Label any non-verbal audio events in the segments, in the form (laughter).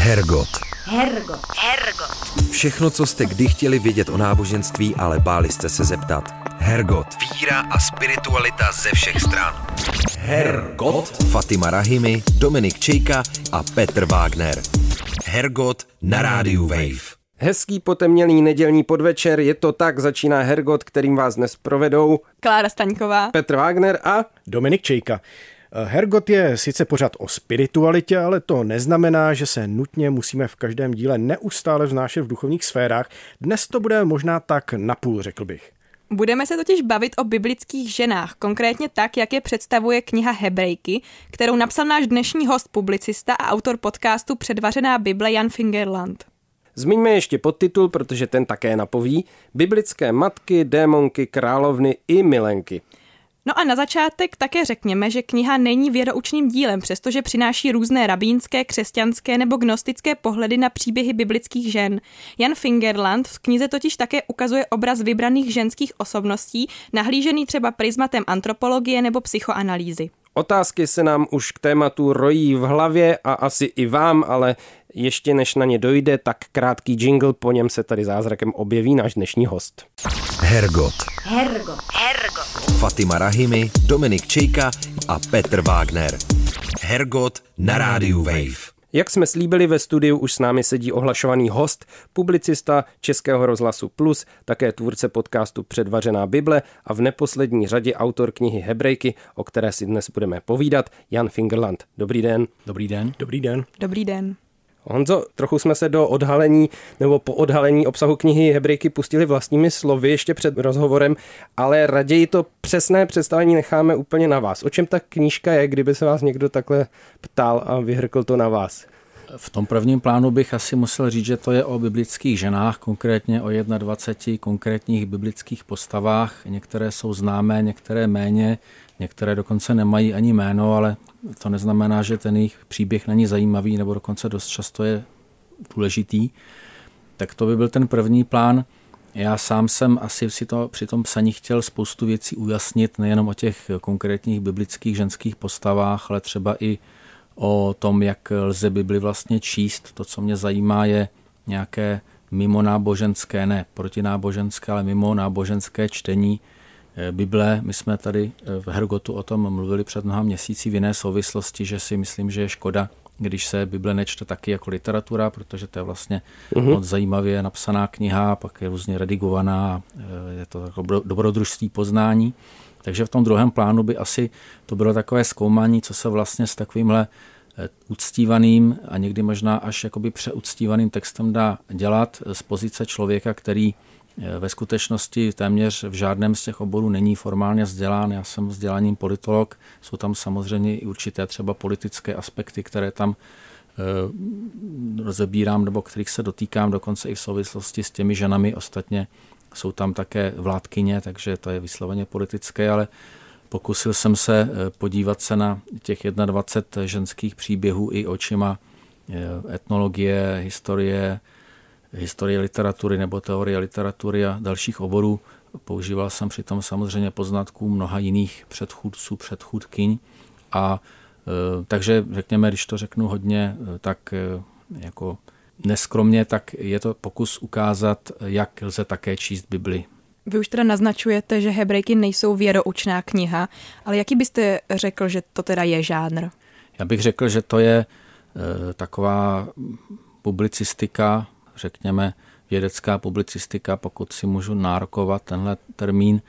Hergot. Hergot. Hergot. Všechno, co jste kdy chtěli vědět o náboženství, ale báli jste se zeptat. Hergot. Víra a spiritualita ze všech stran. Hergot. Fatima Rahimi, Dominik Čejka a Petr Wagner. Hergot na rádiu Wave. Hezký potemnělý nedělní podvečer, je to tak, začíná Hergot, kterým vás dnes provedou Klára Staňková. Petr Wagner a Dominik Čejka. Hergot je sice pořád o spiritualitě, ale to neznamená, že se nutně musíme v každém díle neustále vznášet v duchovních sférách. Dnes to bude možná tak napůl, řekl bych. Budeme se totiž bavit o biblických ženách, konkrétně tak, jak je představuje kniha Hebrejky, kterou napsal náš dnešní host, publicista a autor podcastu Předvařená Bible Jan Fingerland. Zmiňme ještě podtitul, protože ten také napoví. Biblické matky, démonky, královny i milenky. No a na začátek také řekněme, že kniha není věroučným dílem, přestože přináší různé rabínské, křesťanské nebo gnostické pohledy na příběhy biblických žen. Jan Fingerland v knize totiž také ukazuje obraz vybraných ženských osobností, nahlížený třeba prismatem antropologie nebo psychoanalýzy. Otázky se nám už k tématu rojí v hlavě a asi i vám, ale ještě než na ně dojde, tak krátký jingle, po něm se tady zázrakem objeví náš dnešní host. Hergot. Hergot. Hergot. Fatima Rahimi, Dominik Čejka a Petr Wagner. Hergot na rádiu Wave. Jak jsme slíbili ve studiu, už s námi sedí ohlašovaný host, publicista Českého rozhlasu Plus, také tvůrce podcastu Předvařená Bible a v neposlední řadě autor knihy Hebrejky, o které si dnes budeme povídat, Jan Fingerland. Dobrý den. Dobrý den. Dobrý den. Dobrý den. Honzo, trochu jsme se do odhalení nebo po odhalení obsahu knihy Hebrejky pustili vlastními slovy ještě před rozhovorem, ale raději to přesné představení necháme úplně na vás. O čem ta knížka je, kdyby se vás někdo takhle ptal a vyhrkl to na vás? V tom prvním plánu bych asi musel říct, že to je o biblických ženách, konkrétně o 21 konkrétních biblických postavách. Některé jsou známé, některé méně, některé dokonce nemají ani jméno, ale to neznamená, že ten jejich příběh není zajímavý nebo dokonce dost často je důležitý. Tak to by byl ten první plán. Já sám jsem asi si to při tom psaní chtěl spoustu věcí ujasnit, nejenom o těch konkrétních biblických ženských postavách, ale třeba i o tom, jak lze Bibli vlastně číst. To, co mě zajímá, je nějaké mimo náboženské, ne protináboženské, ale mimo náboženské čtení Bible. My jsme tady v Hergotu o tom mluvili před mnoha měsíci v jiné souvislosti, že si myslím, že je škoda, když se Bible nečte taky jako literatura, protože to je vlastně uh-huh. moc zajímavě napsaná kniha, pak je různě redigovaná, je to jako dobrodružství poznání. Takže v tom druhém plánu by asi to bylo takové zkoumání, co se vlastně s takovýmhle uctívaným a někdy možná až jakoby přeuctívaným textem dá dělat z pozice člověka, který ve skutečnosti téměř v žádném z těch oborů není formálně vzdělán. Já jsem vzděláním politolog, jsou tam samozřejmě i určité třeba politické aspekty, které tam rozebírám nebo kterých se dotýkám dokonce i v souvislosti s těmi ženami. Ostatně jsou tam také vládkyně, takže to je vysloveně politické, ale pokusil jsem se podívat se na těch 21 ženských příběhů i očima etnologie, historie, historie literatury nebo teorie literatury a dalších oborů. Používal jsem přitom samozřejmě poznatků mnoha jiných předchůdců, předchůdkyň a e, takže řekněme, když to řeknu hodně, tak jako neskromně, tak je to pokus ukázat, jak lze také číst Bibli. Vy už teda naznačujete, že hebrejky nejsou věroučná kniha, ale jaký byste řekl, že to teda je žánr? Já bych řekl, že to je e, taková publicistika, řekněme, vědecká publicistika, pokud si můžu nárokovat tenhle termín.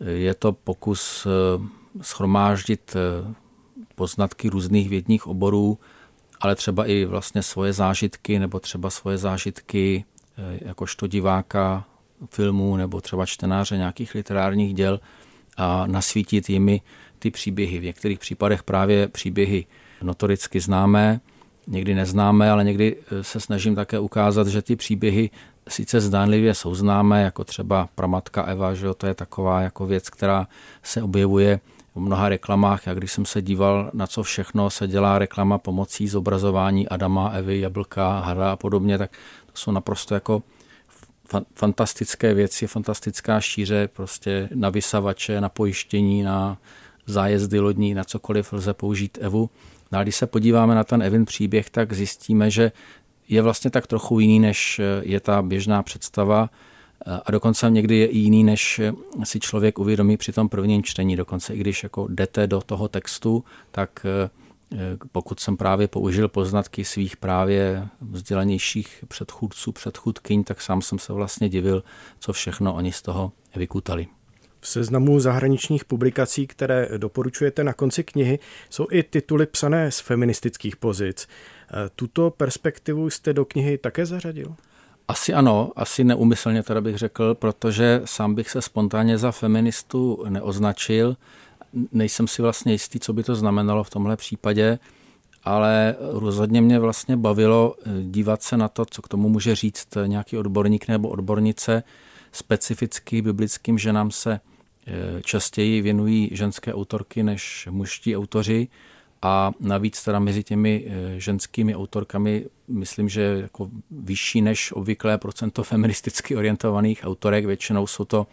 Je to pokus schromáždit poznatky různých vědních oborů, ale třeba i vlastně svoje zážitky, nebo třeba svoje zážitky jakožto diváka filmů, nebo třeba čtenáře nějakých literárních děl a nasvítit jimi ty příběhy. V některých případech právě příběhy notoricky známé, někdy neznáme, ale někdy se snažím také ukázat, že ty příběhy sice zdánlivě jsou známé, jako třeba pramatka Eva, že jo, to je taková jako věc, která se objevuje v mnoha reklamách. Já když jsem se díval, na co všechno se dělá reklama pomocí zobrazování Adama, Evy, Jablka, Hara a podobně, tak to jsou naprosto jako fantastické věci, fantastická šíře prostě na vysavače, na pojištění, na zájezdy lodní, na cokoliv lze použít Evu. No a když se podíváme na ten Evin příběh, tak zjistíme, že je vlastně tak trochu jiný, než je ta běžná představa a dokonce někdy je i jiný, než si člověk uvědomí při tom prvním čtení. Dokonce i když jako jdete do toho textu, tak pokud jsem právě použil poznatky svých právě vzdělanějších předchůdců, předchůdkyň, tak sám jsem se vlastně divil, co všechno oni z toho vykutali. V seznamu zahraničních publikací, které doporučujete na konci knihy, jsou i tituly psané z feministických pozic. Tuto perspektivu jste do knihy také zařadil? Asi ano, asi neumyslně teda bych řekl, protože sám bych se spontánně za feministu neoznačil. Nejsem si vlastně jistý, co by to znamenalo v tomhle případě, ale rozhodně mě vlastně bavilo eh, dívat se na to, co k tomu může říct nějaký odborník nebo odbornice. Specificky biblickým ženám se eh, častěji věnují ženské autorky než mužští autoři a navíc teda mezi těmi ženskými autorkami myslím, že jako vyšší než obvyklé procento feministicky orientovaných autorek. Většinou jsou to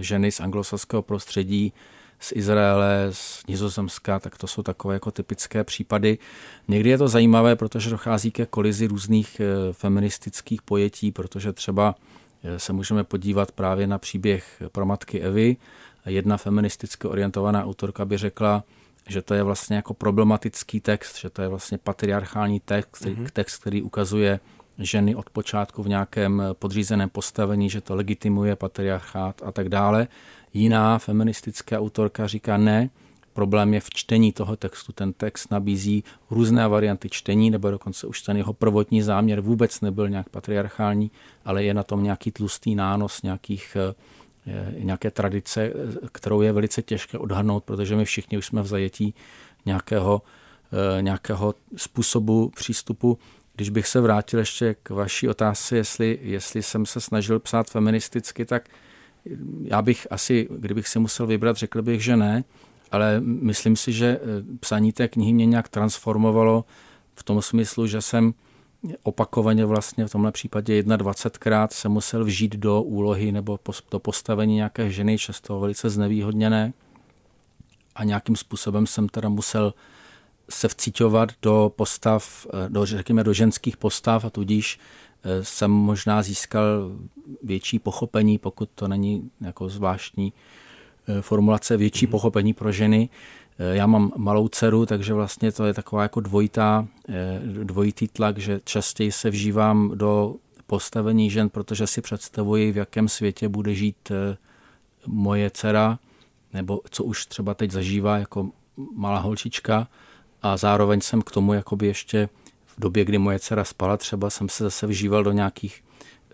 ženy z anglosaského prostředí, z Izraele, z Nizozemska, tak to jsou takové jako typické případy. Někdy je to zajímavé, protože dochází ke kolizi různých eh, feministických pojetí, protože třeba se můžeme podívat právě na příběh pro matky Evy. Jedna feministicky orientovaná autorka by řekla, že to je vlastně jako problematický text, že to je vlastně patriarchální text, mm-hmm. text, který ukazuje ženy od počátku v nějakém podřízeném postavení, že to legitimuje patriarchát a tak dále. Jiná feministická autorka říká ne, problém je v čtení toho textu. Ten text nabízí různé varianty čtení, nebo dokonce už ten jeho prvotní záměr vůbec nebyl nějak patriarchální, ale je na tom nějaký tlustý nános nějakých nějaké tradice, kterou je velice těžké odhadnout, protože my všichni už jsme v zajetí nějakého, eh, nějakého způsobu přístupu. Když bych se vrátil ještě k vaší otázce, jestli, jestli jsem se snažil psát feministicky, tak já bych asi, kdybych si musel vybrat, řekl bych, že ne, ale myslím si, že eh, psaní té knihy mě nějak transformovalo v tom smyslu, že jsem opakovaně vlastně v tomhle případě 21krát se musel vžít do úlohy nebo do postavení nějaké ženy, často velice znevýhodněné. A nějakým způsobem jsem teda musel se vcíťovat do postav, do, řekněme, do ženských postav a tudíž eh, jsem možná získal větší pochopení, pokud to není jako zvláštní eh, formulace, větší mm-hmm. pochopení pro ženy, Eh, já mám malou dceru, takže vlastně to je taková jako dvojitá, eh, dvojitý tlak, že častěji se vžívám do postavení žen, protože si představuji, v jakém světě bude žít eh, moje dcera, nebo co už třeba teď zažívá jako malá holčička a zároveň jsem k tomu jakoby ještě v době, kdy moje dcera spala, třeba jsem se zase vžíval do nějakých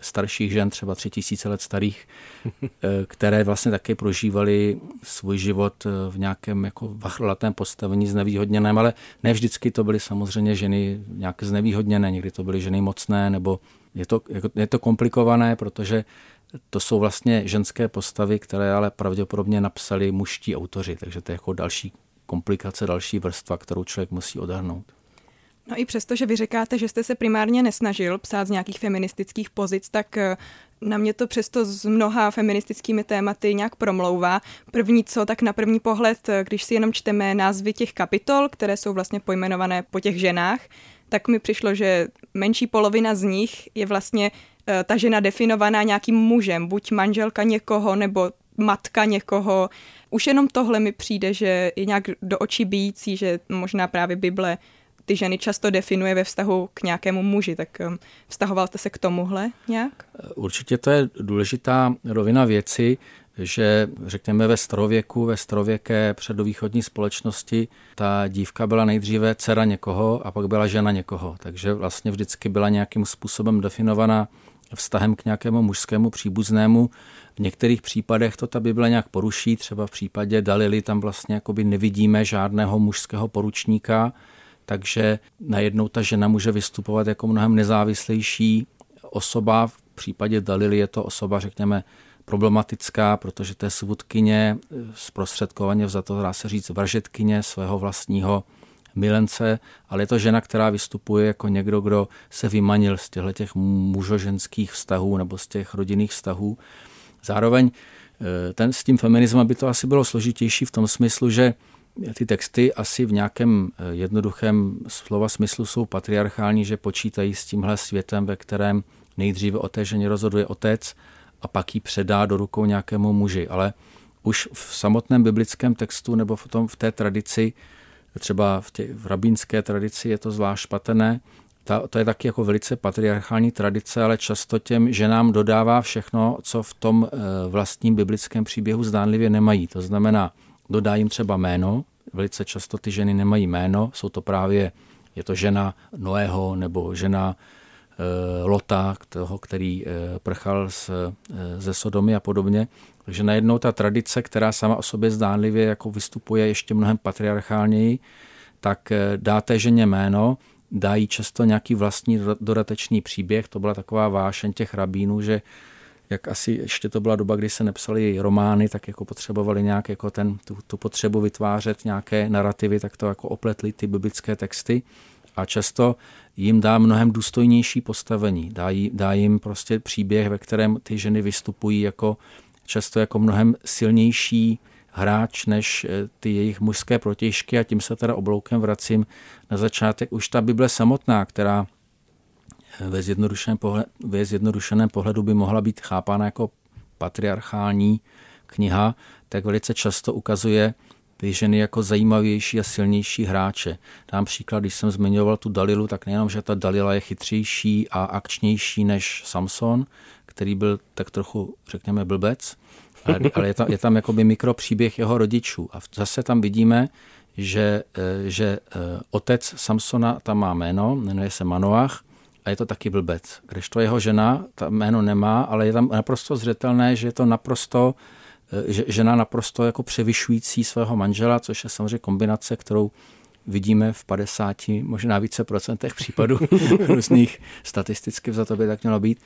starších žen, třeba tři tisíce let starých, (laughs) eh, které vlastně také prožívaly svůj život eh, v nějakém jako vachrolatém postavení znevýhodněném, ale ne vždycky to byly samozřejmě ženy nějaké znevýhodněné, někdy to byly ženy mocné, nebo je to, jako, je to komplikované, protože to jsou vlastně ženské postavy, které ale pravděpodobně napsali muští autoři, takže to je jako další komplikace, další vrstva, kterou člověk musí odhrnout. No i přesto, že vy říkáte, že jste se primárně nesnažil psát z nějakých feministických pozic, tak eh, na mě to přesto s mnoha feministickými tématy nějak promlouvá. První co, tak na první pohled, eh, když si jenom čteme názvy těch kapitol, které jsou vlastně pojmenované po těch ženách, tak mi přišlo, že menší polovina z nich je vlastně eh, ta žena definovaná nějakým mužem, buď manželka někoho nebo matka někoho. Už jenom tohle mi přijde, že je nějak do očí bíjící, že možná právě Bible ty ženy často definuje ve vztahu k nějakému muži, tak um, vztahoval jste se k tomuhle nějak? Určitě to je důležitá rovina věci, že řekněme ve starověku, ve starověké předovýchodní společnosti ta dívka byla nejdříve dcera někoho a pak byla žena někoho. Takže vlastně vždycky byla nějakým způsobem definovaná vztahem k nějakému mužskému příbuznému. V některých případech to ta Bible nějak poruší, třeba v případě Dalily tam vlastně jakoby nevidíme žádného mužského poručníka, takže najednou ta žena může vystupovat jako mnohem nezávislejší osoba. V případě Dalily je to osoba, řekněme, problematická, protože to je svůdkyně, zprostředkovaně to dá se říct, vražetkyně svého vlastního milence, ale je to žena, která vystupuje jako někdo, kdo se vymanil z těchto těch mužoženských vztahů nebo z těch rodinných vztahů. Zároveň eh, ten, s tím feminismem by to asi bylo složitější v tom smyslu, že ty texty asi v nějakém eh, jednoduchém slova smyslu jsou patriarchální, že počítají s tímhle světem, ve kterém nejdříve o té ženě rozhoduje otec a pak ji předá do rukou nějakému muži. Ale už v samotném biblickém textu nebo v, tom, v té tradici, třeba v, tě, v rabínské tradici je to zvlášť špatné, ta, to je taky jako velice patriarchální tradice, ale často těm ženám dodává všechno, co v tom eh, vlastním biblickém příběhu zdánlivě nemají. To znamená, dodá jim třeba jméno, velice často ty ženy nemají jméno, jsou to právě, je to žena Noého nebo žena e, Lota, toho, který e, prchal z, e, ze Sodomy a podobně. Takže najednou ta tradice, která sama o sobě zdánlivě jako vystupuje ještě mnohem patriarchálněji, tak dá té ženě jméno, dají často nějaký vlastní dodatečný příběh. To byla taková vášeň těch rabínů, že jak asi ještě to byla doba, kdy se nepsali romány, tak jako potřebovali nějak jako ten, tu, tu potřebu vytvářet nějaké narrativy, tak to jako opletli ty biblické texty a často jim dá mnohem důstojnější postavení. Dá, jí, dá jim prostě příběh, ve kterém ty ženy vystupují jako často jako mnohem silnější hráč než eh, ty jejich mužské protěžky a tím se teda obloukem vracím na začátek. Už ta Bible samotná, která eh, ve zjednodušeném, pohled, ve zjednodušeném pohledu by mohla být chápána jako patriarchální kniha, tak velice často ukazuje ty ženy jako zajímavější a silnější hráče. Dám příklad, když jsem zmiňoval tu Dalilu, tak nejenom, že ta Dalila je chytřejší a akčnější než Samson, který byl tak trochu, řekněme, blbec, ale, ale je tam, je tam jakoby mikropříběh jeho rodičů. A zase tam vidíme, že, eh, že eh, otec Samsona tam má jméno, jmenuje se Manoach a je to taky blbec. Kdežto jeho žena ta jméno nemá, ale je tam naprosto zřetelné, že je to naprosto eh, že, žena naprosto jako převyšující svého manžela, což je samozřejmě kombinace, kterou vidíme v 50, možná více procentech případů (laughs) různých statisticky za to by tak mělo být.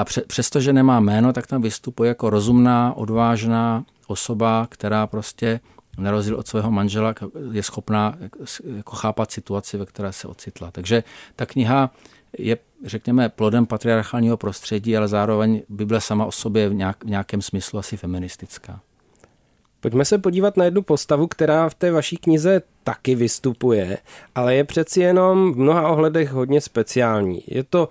A pře- přestože nemá jméno, tak tam vystupuje jako rozumná, odvážná osoba, která prostě na rozdíl od svého manžela je schopná jako chápat situaci, ve které se ocitla. Takže ta kniha je, řekněme, plodem patriarchálního prostředí, ale zároveň Bible sama o sobě v, nějak, v nějakém smyslu asi feministická. Pojďme se podívat na jednu postavu, která v té vaší knize taky vystupuje, ale je přeci jenom v mnoha ohledech hodně speciální. Je to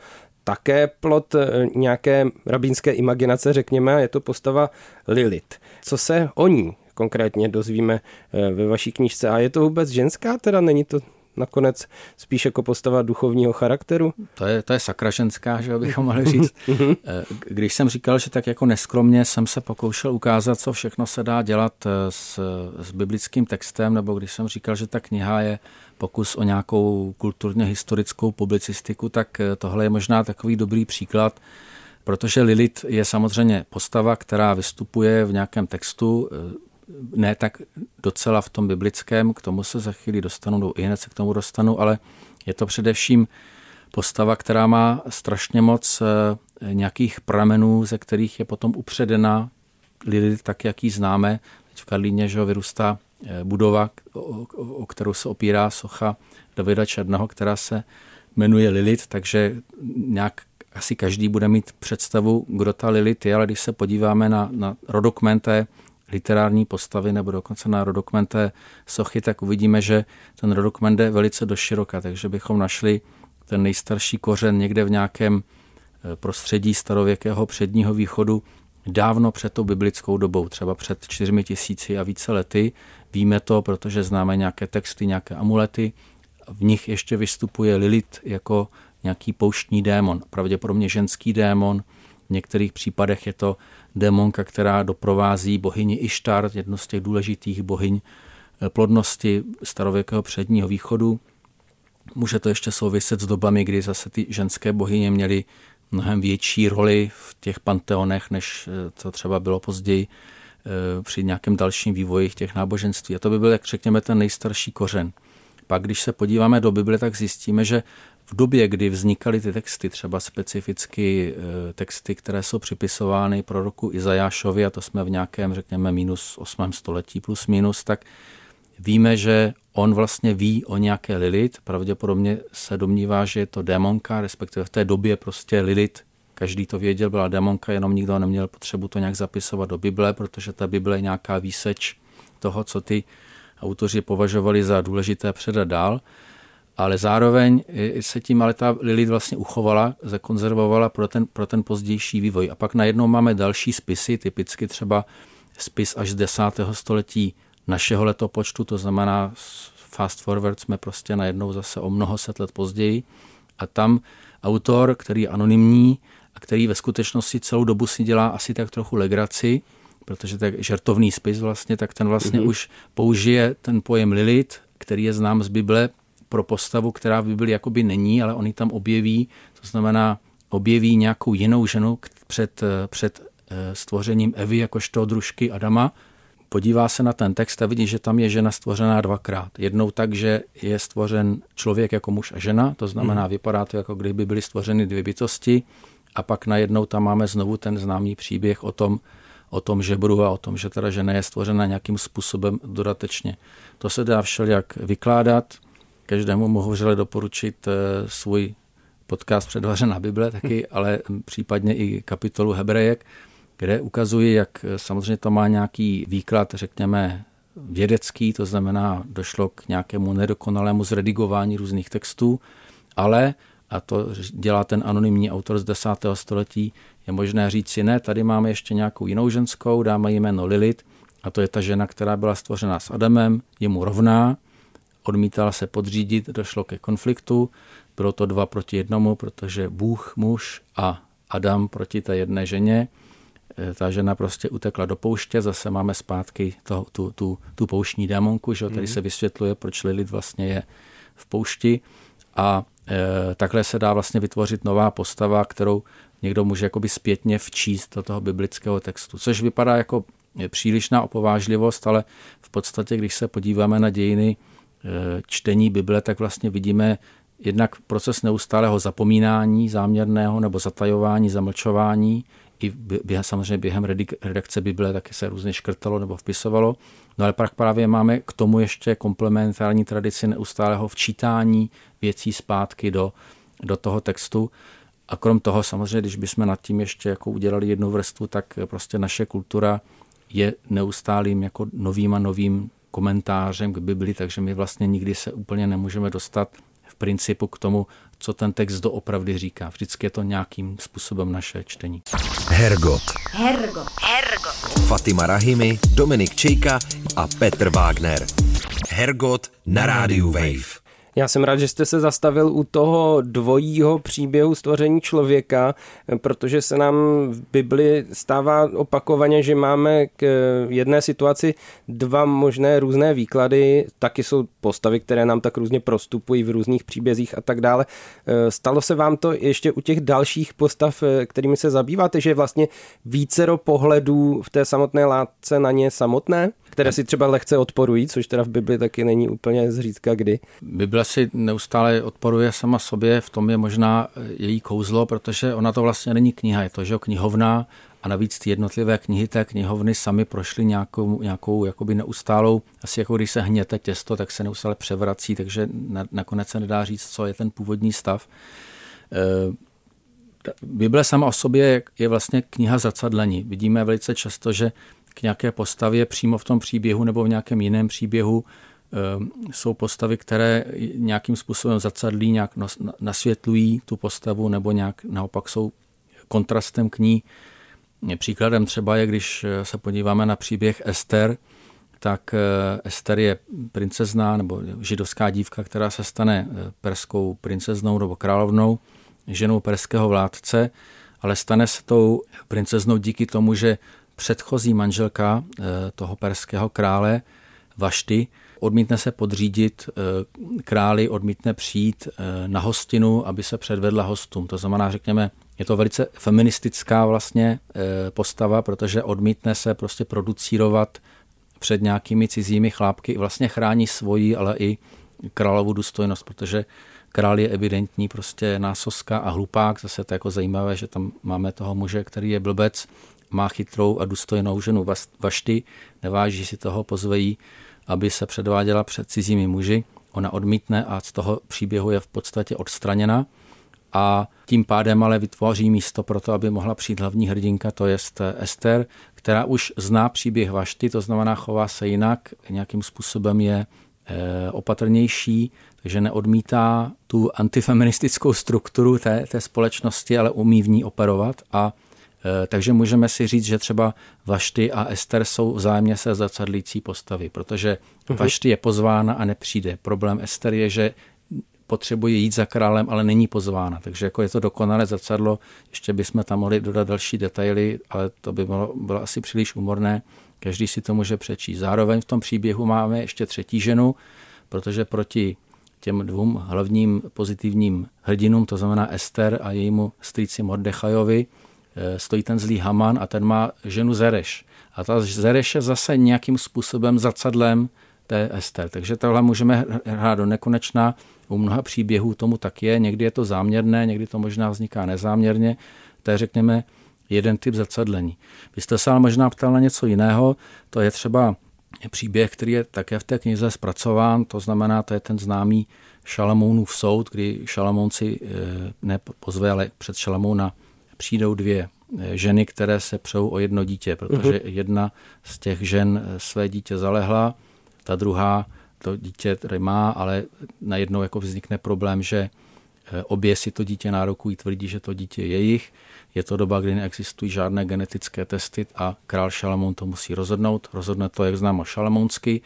také plot eh, nějaké rabínské imaginace, řekněme, a je to postava Lilith. Co se o ní konkrétně dozvíme eh, ve vaší knížce? A je to vůbec ženská, teda není to nakonec spíš jako postava duchovního charakteru? To je, to je sakra ženská, že bychom mohli říct. (laughs) Mhm. Eh, když jsem říkal, že tak jako neskromně jsem se pokoušel ukázat, co všechno se dá dělat s, s biblickým textem, nebo když jsem říkal, že ta kniha je pokus o nějakou kulturně historickou publicistiku, tak eh, tohle je možná takový dobrý příklad, protože Lilith je samozřejmě postava, která vystupuje v nějakém textu, eh, ne tak docela v tom biblickém, k tomu se za chvíli dostanu, i hned se k tomu dostanu, ale je to především postava, která má strašně moc eh, nějakých pramenů, ze kterých je potom upředena Lilith, tak jak ji známe. Teď v Karlíně že vyrůstá Eh, budova, o, o kterou se opírá socha Davida Černého, která se jmenuje Lilith, takže nějak asi každý bude mít představu, kdo ta Lilith je, ale když se podíváme na, na rodokmenté literární postavy nebo dokonce na rodokmenté sochy, tak uvidíme, že ten rodokment jde velice doširoka, takže bychom našli ten nejstarší kořen někde v nějakém eh, prostředí starověkého předního východu dávno před tou biblickou dobou, třeba před čtyřmi tisíci a více lety. Víme to, protože známe nějaké texty, nějaké amulety. V nich ještě vystupuje Lilith jako nějaký pouštní démon, pravděpodobně ženský démon. V některých případech je to démonka, která doprovází bohyni Ištar, jedno z těch důležitých bohyň eh, plodnosti starověkého předního východu. Může to ještě souviset s dobami, kdy zase ty ženské bohyně měly mnohem větší roli v těch panteonech, než eh, to třeba bylo později eh, při nějakém dalším vývoji těch náboženství. A to by byl, jak řekněme, ten nejstarší kořen. Pak, když se podíváme do Bible, tak zjistíme, že v době, kdy vznikaly ty texty, třeba specificky eh, texty, které jsou připisovány proroku Izajášovi, a to jsme v nějakém, řekněme, minus 8. století plus minus, tak víme, že on vlastně ví o nějaké Lilith, pravděpodobně se domnívá, že je to démonka, respektive v té době prostě Lilith, každý to věděl, byla démonka, jenom nikdo neměl potřebu to nějak zapisovat do Bible, protože ta Bible je nějaká výseč toho, co ty autoři považovali za důležité předat dál, ale zároveň se tím ale ta Lilith vlastně uchovala, zakonzervovala pro ten, pro ten pozdější vývoj. A pak najednou máme další spisy, typicky třeba spis až z 10. století našeho letopočtu, to znamená fast forward jsme prostě najednou zase o mnoho set let později a tam autor, který je anonymní a který ve skutečnosti celou dobu si dělá asi tak trochu legraci, protože to je žertovný spis vlastně, tak ten vlastně mm-hmm. už použije ten pojem Lilith, který je znám z Bible pro postavu, která v Bibli jakoby není, ale on ji tam objeví, to znamená objeví nějakou jinou ženu před, před eh, stvořením Evy jakožto družky Adama podívá se na ten text a vidí, že tam je žena stvořená dvakrát. Jednou tak, že je stvořen člověk jako muž a žena, to znamená, hmm. vypadá to jako kdyby byly stvořeny dvě bytosti, a pak najednou tam máme znovu ten známý příběh o tom, o tom žebru a o tom, že teda žena je stvořena nějakým způsobem dodatečně. To se dá všelijak vykládat. Každému mohu vřele doporučit eh, svůj podcast Předvařená Bible taky, ale případně i kapitolu Hebrejek, kde ukazuje, jak eh, samozřejmě to má nějaký výklad, řekněme, vědecký, to znamená, došlo k nějakému nedokonalému zredigování různých textů, ale, a to dělá ten anonymní autor z 10. století, je možné říct si, ne, tady máme ještě nějakou jinou ženskou, dáme jméno Lilith, a to je ta žena, která byla stvořena s Adamem, je mu rovná, odmítala se podřídit, došlo ke konfliktu, bylo to dva proti jednomu, protože Bůh, muž a Adam proti té jedné ženě Eh, ta žena prostě utekla do pouště, zase máme zpátky to, tu, tu, tu pouštní démonku, že, tady mm. se vysvětluje, proč Lilith vlastně je v poušti a e, takhle se dá vlastně vytvořit nová postava, kterou někdo může jakoby zpětně včíst do toho biblického textu, což vypadá jako přílišná opovážlivost, ale v podstatě, když se podíváme na dějiny e, čtení Bible, tak vlastně vidíme jednak proces neustálého zapomínání záměrného nebo zatajování, zamlčování, i během, samozřejmě během redakce Bible taky se různě škrtalo nebo vpisovalo. No ale pak právě máme k tomu ještě komplementární tradici neustálého včítání věcí zpátky do, do toho textu. A krom toho samozřejmě, když bychom nad tím ještě jako udělali jednu vrstvu, tak prostě naše kultura je neustálým jako novým a novým komentářem k Bibli, takže my vlastně nikdy se úplně nemůžeme dostat v principu k tomu, co ten text doopravdy říká. Vždycky je to nějakým způsobem naše čtení. Hergot. Hergot. Hergot. Fatima Rahimi, Dominik Čejka a Petr Wagner. Hergot na rádiu Wave. Já jsem rád, že jste se zastavil u toho dvojího příběhu stvoření člověka, protože se nám v Bibli stává opakovaně, že máme k jedné situaci dva možné různé výklady, taky jsou postavy, které nám tak různě prostupují v různých příbězích a tak dále. Stalo se vám to ještě u těch dalších postav, kterými se zabýváte, že vlastně vícero pohledů v té samotné látce na ně samotné? Které si třeba lehce odporují, což teda v Bibli taky není úplně zřídka kdy. Bible si neustále odporuje sama sobě, v tom je možná její kouzlo, protože ona to vlastně není kniha, je to že knihovna a navíc ty jednotlivé knihy té knihovny sami prošly nějakou, nějakou jakoby neustálou, asi jako když se hněte těsto, tak se neustále převrací, takže na, nakonec se nedá říct, co je ten původní stav. E, Bible sama o sobě je vlastně kniha zrcadlení. Vidíme velice často, že k nějaké postavě přímo v tom příběhu nebo v nějakém jiném příběhu ehm, jsou postavy, které nějakým způsobem zrcadlí, nějak nasvětlují tu postavu nebo nějak naopak jsou kontrastem k ní. Příkladem třeba je, když se podíváme na příběh Ester, tak eh, Ester je princezná nebo židovská dívka, která se stane eh, perskou princeznou nebo královnou, ženou perského vládce, ale stane se tou princeznou díky tomu, že předchozí manželka eh, toho perského krále Vašty odmítne se podřídit eh, králi, odmítne přijít eh, na hostinu, aby se předvedla hostům. To znamená, řekněme, je to velice feministická vlastně postava, protože odmítne se prostě producírovat před nějakými cizími chlápky, vlastně chrání svoji, ale i královu důstojnost, protože král je evidentní prostě násoska a hlupák, zase to je jako zajímavé, že tam máme toho muže, který je blbec má chytrou a důstojnou ženu Vašty, neváží si toho, pozvejí, aby se předváděla před cizími muži. Ona odmítne a z toho příběhu je v podstatě odstraněna. a tím pádem ale vytvoří místo pro to, aby mohla přijít hlavní hrdinka, to je Ester, která už zná příběh Vašty, to znamená chová se jinak, nějakým způsobem je eh, opatrnější, takže neodmítá tu antifeministickou strukturu té, té společnosti, ale umí v ní operovat a takže můžeme si říct, že třeba Vašty a Ester jsou vzájemně se zrcadlící postavy, protože uh-huh. Vašty je pozvána a nepřijde. Problém Ester je, že potřebuje jít za králem, ale není pozvána. Takže jako je to dokonale zrcadlo, ještě bychom tam mohli dodat další detaily, ale to by bylo, bylo asi příliš umorné. Každý si to může přečíst. Zároveň v tom příběhu máme ještě třetí ženu, protože proti těm dvou hlavním pozitivním hrdinům, to znamená Ester a jejímu strýci Mordechajovi, eh, stojí ten zlý Haman a ten má ženu Zereš. A ta Zereš je zase nějakým způsobem zacadlem té Ester. Takže tohle můžeme hrát do nekonečna. U mnoha příběhů tomu tak je. Někdy je to záměrné, někdy to možná vzniká nezáměrně. To je, řekněme, jeden typ zacadlení. Vy jste se ale možná ptal na něco jiného. To je třeba příběh, který je také v té knize zpracován, to znamená, to je ten známý Šalamounův soud, kdy Šalamoun si eh, ne pozve, ale před Šalamouna přijdou dvě eh, ženy, které se přou o jedno dítě, protože uh-huh. jedna z těch žen eh, své dítě zalehla, ta druhá to dítě tady má, ale najednou jako vznikne problém, že obě si to dítě nárokují, tvrdí, že to dítě je jejich je to doba, kdy neexistují žádné genetické testy a král Šalamoun to musí rozhodnout. Rozhodne to, jak známo, šalamounsky.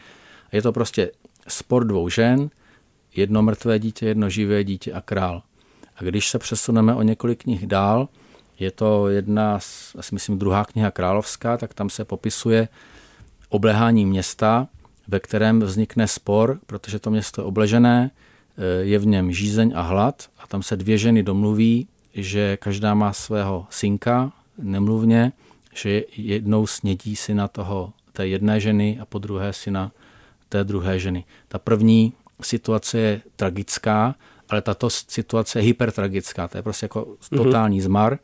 Je to prostě spor dvou žen, jedno mrtvé dítě, jedno živé dítě a král. A když se přesuneme o několik knih dál, je to jedna, asi myslím druhá kniha královská, tak tam se popisuje oblehání města, ve kterém vznikne spor, protože to město je obležené, je v něm žízeň a hlad a tam se dvě ženy domluví, že každá má svého synka, nemluvně, že jednou snědí syna toho, té jedné ženy a po druhé syna té druhé ženy. Ta první situace je tragická, ale tato situace je hypertragická. To je prostě jako mhm. totální zmar.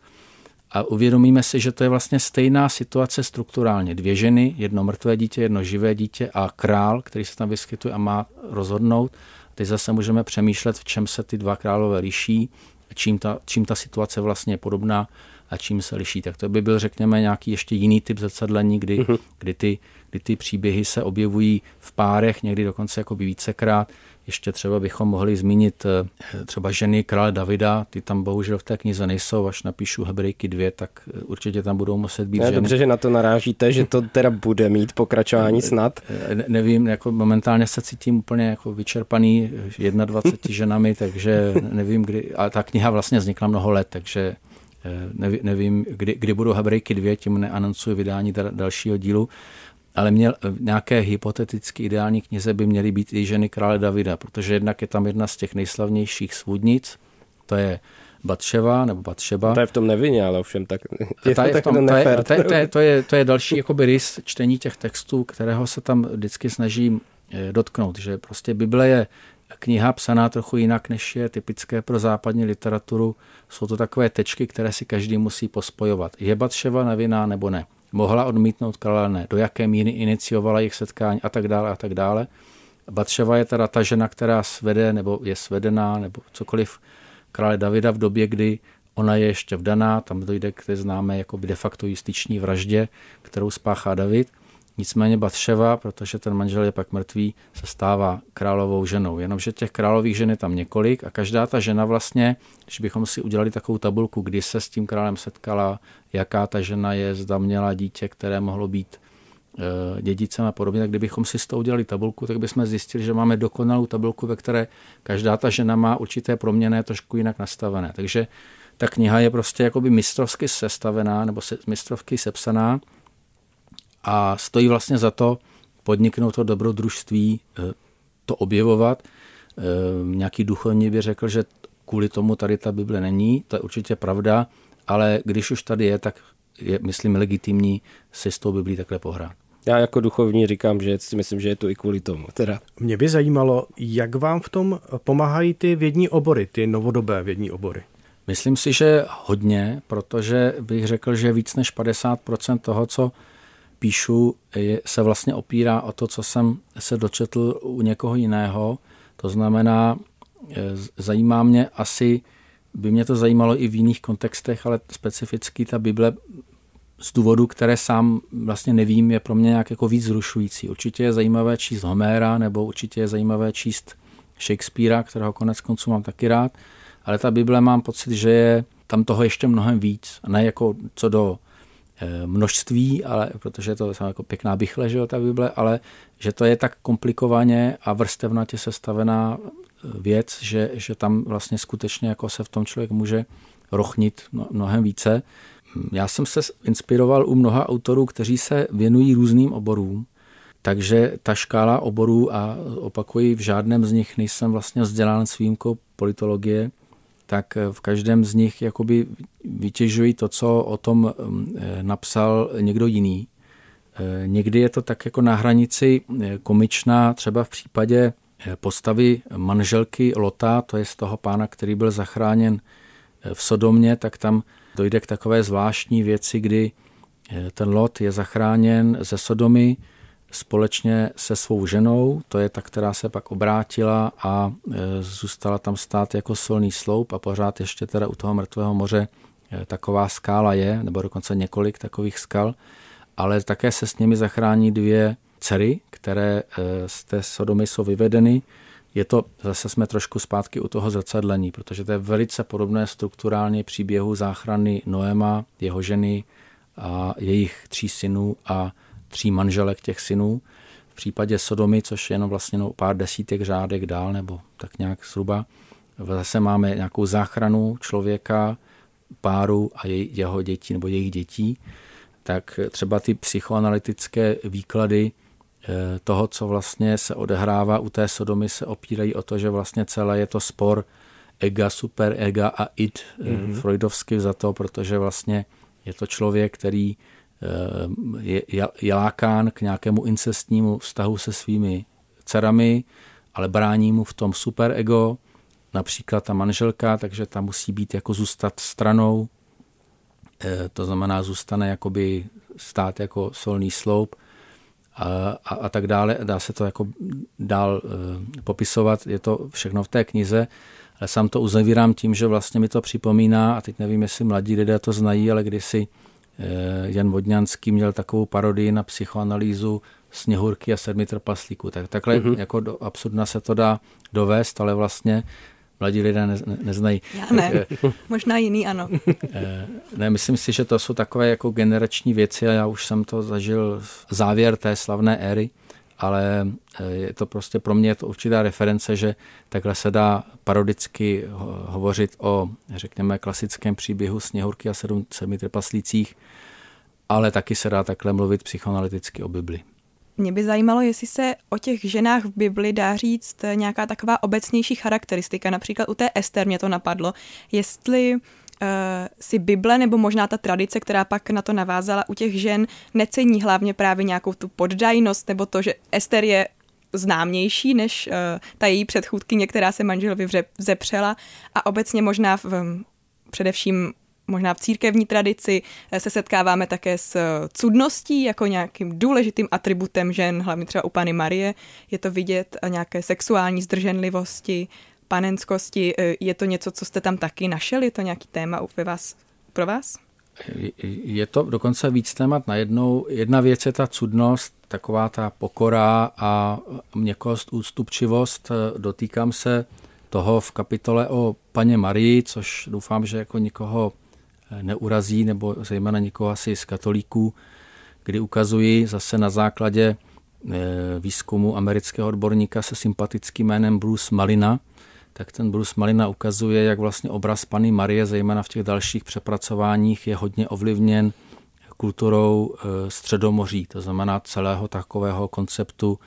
A uvědomíme si, že to je vlastně stejná situace strukturálně. Dvě ženy, jedno mrtvé dítě, jedno živé dítě a král, který se tam vyskytuje a má rozhodnout. Teď zase můžeme přemýšlet, v čem se ty dva králové liší čím ta, čím ta situace vlastně je podobná a čím se liší. Tak to by byl, řekněme, nějaký ještě jiný typ zrcadlení, kdy, uh-huh. kdy, ty, kdy ty příběhy se objevují v párech, někdy dokonce jako vícekrát. Ještě třeba bychom mohli zmínit eh, třeba ženy krále Davida, ty tam bohužel v té knize nejsou, až napíšu Hebrejky dvě, tak eh, určitě tam budou muset být ne, ženy. Dobře, že na to narážíte, že to teda bude mít pokračování eh, snad. Ne, nevím, jako momentálně se cítím úplně jako vyčerpaný 21 (laughs) ženami, takže nevím, kdy, ale ta kniha vlastně vznikla mnoho let, takže nevím, kdy, kdy budou Hebrejky dvě, tím neanoncuji vydání dalšího dílu, ale měl, nějaké hypoteticky ideální knize by měly být i ženy krále Davida, protože jednak je tam jedna z těch nejslavnějších svůdnic, to je Batševa nebo Batšeba. To je v tom nevině, ale ovšem tak je to, (laughs) je v tom, to, je, to, je, to, je, to, je, to je další jakoby rys čtení těch textů, kterého se tam vždycky snažím eh, dotknout, že prostě Bible je kniha psaná trochu jinak, než je typické pro západní literaturu. Jsou to takové tečky, které si každý musí pospojovat. Je Batševa nevinná nebo ne? Mohla odmítnout krále, do jaké míry iniciovala jejich setkání a tak dále a tak dále. Batševa je teda ta žena, která svede nebo je svedená nebo cokoliv krále Davida v době, kdy ona je ještě vdaná, tam dojde k té známé jako de facto justiční vraždě, kterou spáchá David. Nicméně Batševa, protože ten manžel je pak mrtvý, se stává královou ženou. Jenomže těch králových žen je tam několik a každá ta žena vlastně, když bychom si udělali takovou tabulku, kdy se s tím králem setkala, jaká ta žena je, zda měla dítě, které mohlo být e, dědicem a podobně, tak kdybychom si s tou udělali tabulku, tak bychom zjistili, že máme dokonalou tabulku, ve které každá ta žena má určité proměny trošku jinak nastavené. Takže ta kniha je prostě jakoby mistrovsky sestavená nebo mistrovsky sepsaná a stojí vlastně za to podniknout to dobrodružství, eh, to objevovat. Eh, nějaký duchovní by řekl, že kvůli tomu tady ta Bible není, to je určitě pravda, ale když už tady je, tak je, myslím, legitimní si s tou Biblí takhle pohrát. Já jako duchovní říkám, že si myslím, že je to i kvůli tomu. Teda. Mě by zajímalo, jak vám v tom pomáhají ty vědní obory, ty novodobé vědní obory. Myslím si, že hodně, protože bych řekl, že víc než 50% toho, co píšu, je, se vlastně opírá o to, co jsem se dočetl u někoho jiného. To znamená, e, zajímá mě asi by mě to zajímalo i v jiných kontextech, ale specificky ta Bible z důvodu, které sám vlastně nevím, je pro mě nějak jako víc zrušující. Určitě je zajímavé číst Homéra, nebo určitě je zajímavé číst Shakespearea, kterého konec konců mám taky rád, ale ta Bible mám pocit, že je tam toho ještě mnohem víc. Ne jako co do množství, ale protože to je jako pěkná bychle, že jo, ta Bible, ale že to je tak komplikovaně a vrstevnatě sestavená eh, věc, že, že tam vlastně skutečně jako se v tom člověk může rochnit mnohem více. Já jsem se inspiroval u mnoha autorů, kteří se věnují různým oborům, takže ta škála oborů, a opakuji, v žádném z nich nejsem vlastně vzdělán s výjimkou politologie, tak v každém z nich jakoby vytěžují to, co o tom mm, eh, napsal někdo jiný. Eh, někdy je to tak jako na hranici eh, komičná, třeba v případě postavy manželky Lota, to je z toho pána, který byl zachráněn v Sodomě, tak tam dojde k takové zvláštní věci, kdy ten Lot je zachráněn ze Sodomy, společně se svou ženou, to je ta, která se pak obrátila a e, zůstala tam stát jako solný sloup a pořád ještě teda u toho mrtvého moře e, taková skála je, nebo dokonce několik takových skal, ale také se s nimi zachrání dvě dcery, které e, z té Sodomy jsou vyvedeny. Je to, zase jsme trošku zpátky u toho zrcadlení, protože to je velice podobné strukturálně příběhu záchrany Noema, jeho ženy a jejich tří synů a tří manželek těch synů. V případě Sodomy, což je jenom vlastně no pár desítek řádek dál, nebo tak nějak zhruba, zase máme nějakou záchranu člověka, páru a jej, jeho dětí nebo jejich dětí, tak třeba ty psychoanalytické výklady eh, toho, co vlastně se odehrává u té Sodomy, se opírají o to, že vlastně celé je to spor ega, super ega a id, mm-hmm. freudovsky za to, protože vlastně je to člověk, který je, lákán k nějakému incestnímu vztahu se svými dcerami, ale brání mu v tom superego, například ta manželka, takže ta musí být jako zůstat stranou, eh, to znamená zůstane jakoby stát jako solný sloup a, a, a tak dále. Dá se to jako dál uh, popisovat, je to všechno v té knize, ale sám to uzavírám tím, že vlastně mi to připomíná, a teď nevím, jestli mladí lidé to znají, ale kdysi Eh, Jan Vodňanský měl takovou parodii na psychoanalýzu Sněhurky a sedmi trpaslíků. Tak, takhle mm-hmm. jako do absurdna se to dá dovést, ale vlastně mladí lidé ne, ne, neznají. Já ne, tak, eh, (laughs) možná jiný ano. Eh, ne, myslím si, že to jsou takové jako generační věci a já už jsem to zažil závěr té slavné éry, ale je to prostě pro mě je to určitá reference, že takhle se dá parodicky hovořit o, řekněme, klasickém příběhu Sněhurky a sedm, sedmi trpaslících, ale taky se dá takhle mluvit psychoanalyticky o Bibli. Mě by zajímalo, jestli se o těch ženách v Bibli dá říct nějaká taková obecnější charakteristika. Například u té Ester mě to napadlo. Jestli si Bible nebo možná ta tradice, která pak na to navázala u těch žen, necení hlavně právě nějakou tu poddajnost nebo to, že Ester je známější než uh, ta její předchůdkyně, která se manželovi vzepřela a obecně možná v, především možná v církevní tradici eh, se setkáváme také s eh, cudností jako nějakým důležitým atributem žen, hlavně třeba u Pany Marie. Je to vidět nějaké sexuální zdrženlivosti, panenskosti. Je to něco, co jste tam taky našel? Je to nějaký téma ve vás, pro vás? Je to dokonce víc témat najednou. Jedna věc je ta cudnost, taková ta pokora a měkost, ústupčivost. Dotýkám se toho v kapitole o paně Marii, což doufám, že jako nikoho neurazí, nebo zejména nikoho asi z katolíků, kdy ukazují zase na základě výzkumu amerického odborníka se sympatickým jménem Bruce Malina, tak ten Bruce Malina ukazuje, jak vlastně obraz Pany Marie, zejména v těch dalších přepracováních, je hodně ovlivněn kulturou eh, středomoří, to znamená celého takového konceptu